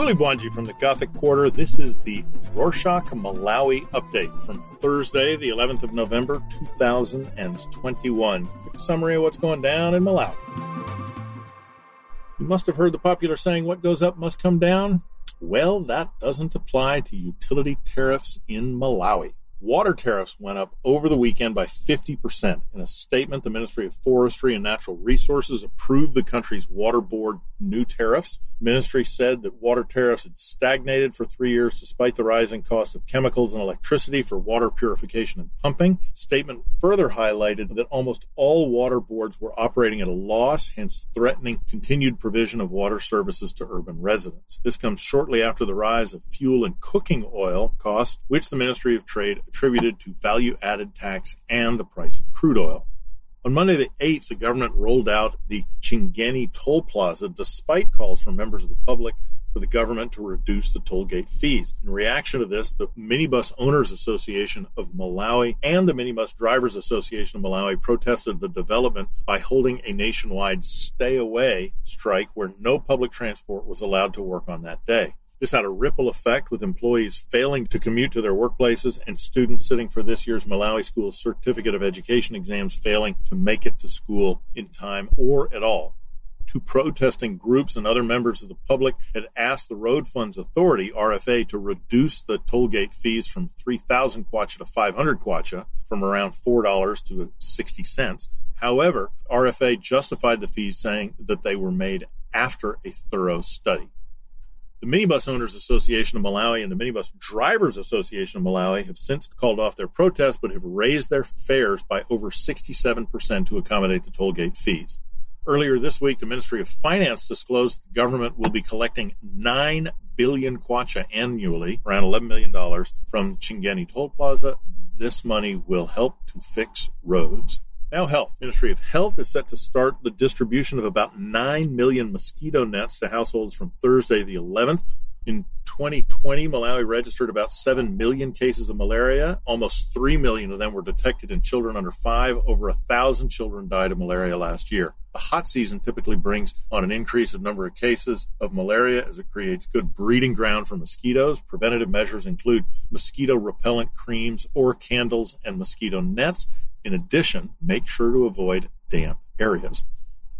Uli Bwanji from the Gothic Quarter. This is the Rorschach Malawi update from Thursday, the 11th of November, 2021. Quick summary of what's going down in Malawi. You must have heard the popular saying, What goes up must come down. Well, that doesn't apply to utility tariffs in Malawi. Water tariffs went up over the weekend by 50%. In a statement, the Ministry of Forestry and Natural Resources approved the country's water board new tariffs. Ministry said that water tariffs had stagnated for three years despite the rising cost of chemicals and electricity for water purification and pumping. Statement further highlighted that almost all water boards were operating at a loss, hence threatening continued provision of water services to urban residents. This comes shortly after the rise of fuel and cooking oil costs, which the Ministry of Trade attributed to value added tax and the price of crude oil. On Monday the 8th, the government rolled out the Chingeni toll plaza despite calls from members of the public for the government to reduce the toll gate fees. In reaction to this, the Minibus Owners Association of Malawi and the Minibus Drivers Association of Malawi protested the development by holding a nationwide stay away strike where no public transport was allowed to work on that day. This had a ripple effect with employees failing to commute to their workplaces and students sitting for this year's Malawi School Certificate of Education exams failing to make it to school in time or at all. Two protesting groups and other members of the public had asked the Road Funds Authority, RFA, to reduce the toll gate fees from 3,000 kwacha to 500 kwacha, from around $4 to 60 cents. However, RFA justified the fees saying that they were made after a thorough study. The Minibus Owners Association of Malawi and the Minibus Drivers Association of Malawi have since called off their protests but have raised their fares by over 67% to accommodate the toll gate fees. Earlier this week, the Ministry of Finance disclosed the government will be collecting 9 billion kwacha annually, around $11 million, from Chingeni Toll Plaza. This money will help to fix roads now, health. Ministry of Health is set to start the distribution of about 9 million mosquito nets to households from Thursday, the 11th. In 2020, Malawi registered about 7 million cases of malaria. Almost 3 million of them were detected in children under five. Over a thousand children died of malaria last year. The hot season typically brings on an increase of number of cases of malaria as it creates good breeding ground for mosquitoes. Preventative measures include mosquito repellent creams or candles and mosquito nets. In addition, make sure to avoid damp areas.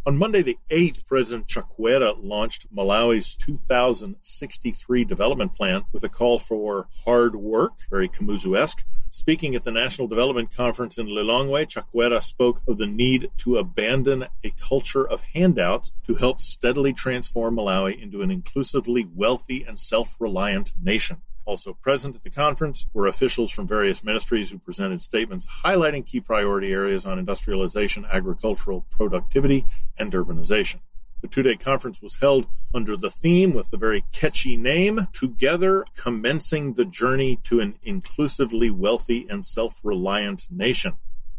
On Monday, the 8th, President Chakwera launched Malawi's 2063 development plan with a call for hard work, very Kamuzu esque. Speaking at the National Development Conference in Lilongwe, Chakwera spoke of the need to abandon a culture of handouts to help steadily transform Malawi into an inclusively wealthy and self reliant nation. Also present at the conference were officials from various ministries who presented statements highlighting key priority areas on industrialization, agricultural productivity, and urbanization. The two day conference was held under the theme with the very catchy name Together Commencing the Journey to an Inclusively Wealthy and Self Reliant Nation.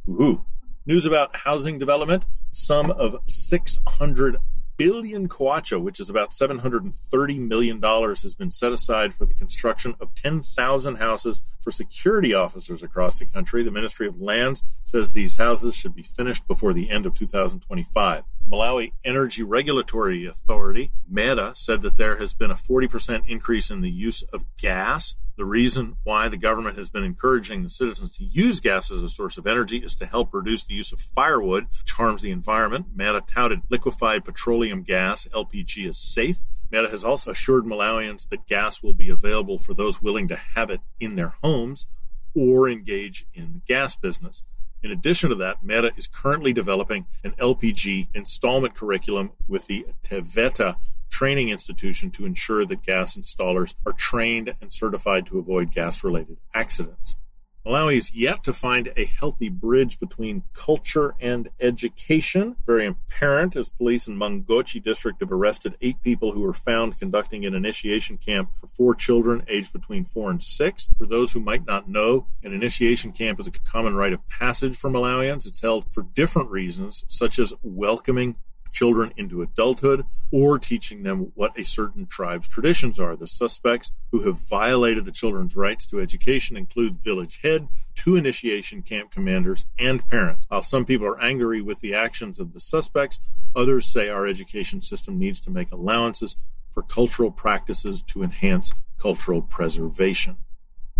Woohoo! News about housing development. Some of 600 billion kwacha, which is about $730 million, has been set aside for the construction of 10,000 houses for security officers across the country. The Ministry of Lands says these houses should be finished before the end of 2025. Malawi Energy Regulatory Authority, MERA, said that there has been a 40% increase in the use of gas the reason why the government has been encouraging the citizens to use gas as a source of energy is to help reduce the use of firewood, which harms the environment. MERA touted liquefied petroleum gas, LPG, is safe. MERA has also assured Malawians that gas will be available for those willing to have it in their homes or engage in the gas business. In addition to that, MERA is currently developing an LPG installment curriculum with the TEVETA training institution to ensure that gas installers are trained and certified to avoid gas related accidents. Malawi is yet to find a healthy bridge between culture and education. Very apparent as police in Mangochi district have arrested eight people who were found conducting an initiation camp for four children aged between four and six. For those who might not know, an initiation camp is a common rite of passage for Malawians. It's held for different reasons, such as welcoming children into adulthood or teaching them what a certain tribe's traditions are. The suspects who have violated the children's rights to education include village head, two initiation camp commanders, and parents. While some people are angry with the actions of the suspects, others say our education system needs to make allowances for cultural practices to enhance cultural preservation.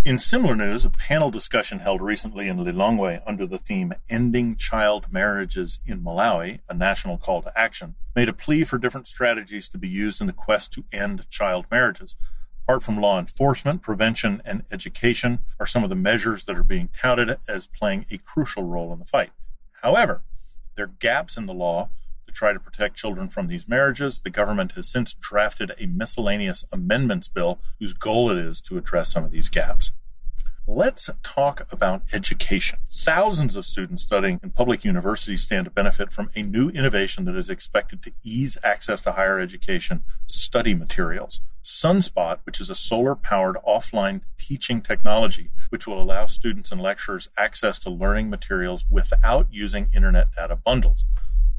In similar news, a panel discussion held recently in Lilongwe under the theme Ending Child Marriages in Malawi, a national call to action, made a plea for different strategies to be used in the quest to end child marriages. Apart from law enforcement, prevention and education are some of the measures that are being touted as playing a crucial role in the fight. However, there are gaps in the law to try to protect children from these marriages. The government has since drafted a miscellaneous amendments bill whose goal it is to address some of these gaps. Let's talk about education. Thousands of students studying in public universities stand to benefit from a new innovation that is expected to ease access to higher education study materials. Sunspot, which is a solar powered offline teaching technology, which will allow students and lecturers access to learning materials without using internet data bundles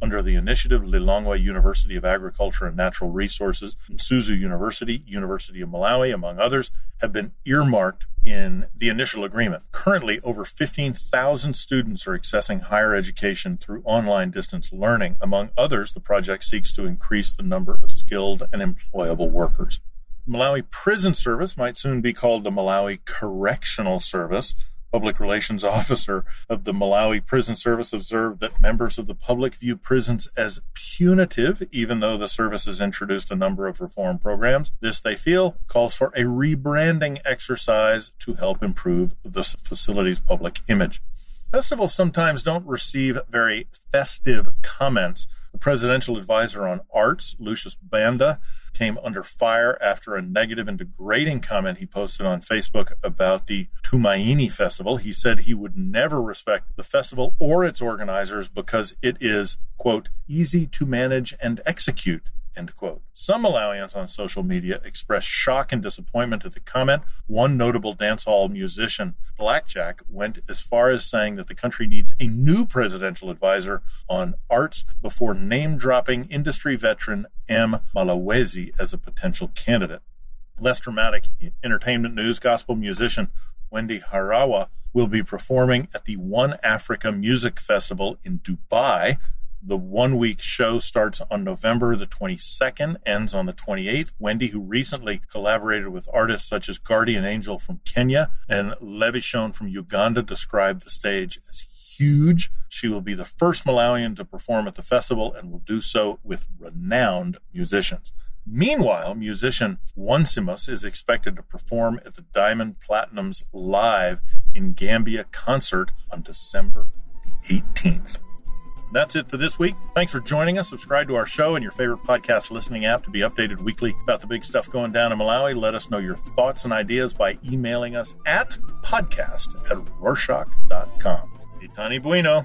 under the initiative Lilongwe University of Agriculture and Natural Resources, Mzuzu University, University of Malawi, among others, have been earmarked in the initial agreement. Currently, over 15,000 students are accessing higher education through online distance learning. Among others, the project seeks to increase the number of skilled and employable workers. Malawi Prison Service might soon be called the Malawi Correctional Service public relations officer of the Malawi Prison Service observed that members of the public view prisons as punitive, even though the service has introduced a number of reform programs. This, they feel, calls for a rebranding exercise to help improve the facility's public image. Festivals sometimes don't receive very festive comments. Presidential advisor on arts, Lucius Banda, came under fire after a negative and degrading comment he posted on Facebook about the Tumaini Festival. He said he would never respect the festival or its organizers because it is, quote, easy to manage and execute. End quote. Some Malawians on social media expressed shock and disappointment at the comment. One notable dancehall musician, Blackjack, went as far as saying that the country needs a new presidential advisor on arts before name dropping industry veteran M. Malawezi as a potential candidate. Less dramatic entertainment news gospel musician Wendy Harawa will be performing at the One Africa Music Festival in Dubai the one week show starts on November the 22nd, ends on the 28th. Wendy, who recently collaborated with artists such as Guardian Angel from Kenya and Levixone from Uganda, described the stage as huge. She will be the first Malawian to perform at the festival and will do so with renowned musicians. Meanwhile, musician Onesimus is expected to perform at the Diamond Platnumz Live in Gambia concert on December 18th. That's it for this week. Thanks for joining us. Subscribe to our show and your favorite podcast listening app to be updated weekly about the big stuff going down in Malawi. Let us know your thoughts and ideas by emailing us at podcast at rorschach.com. Itani Bueno.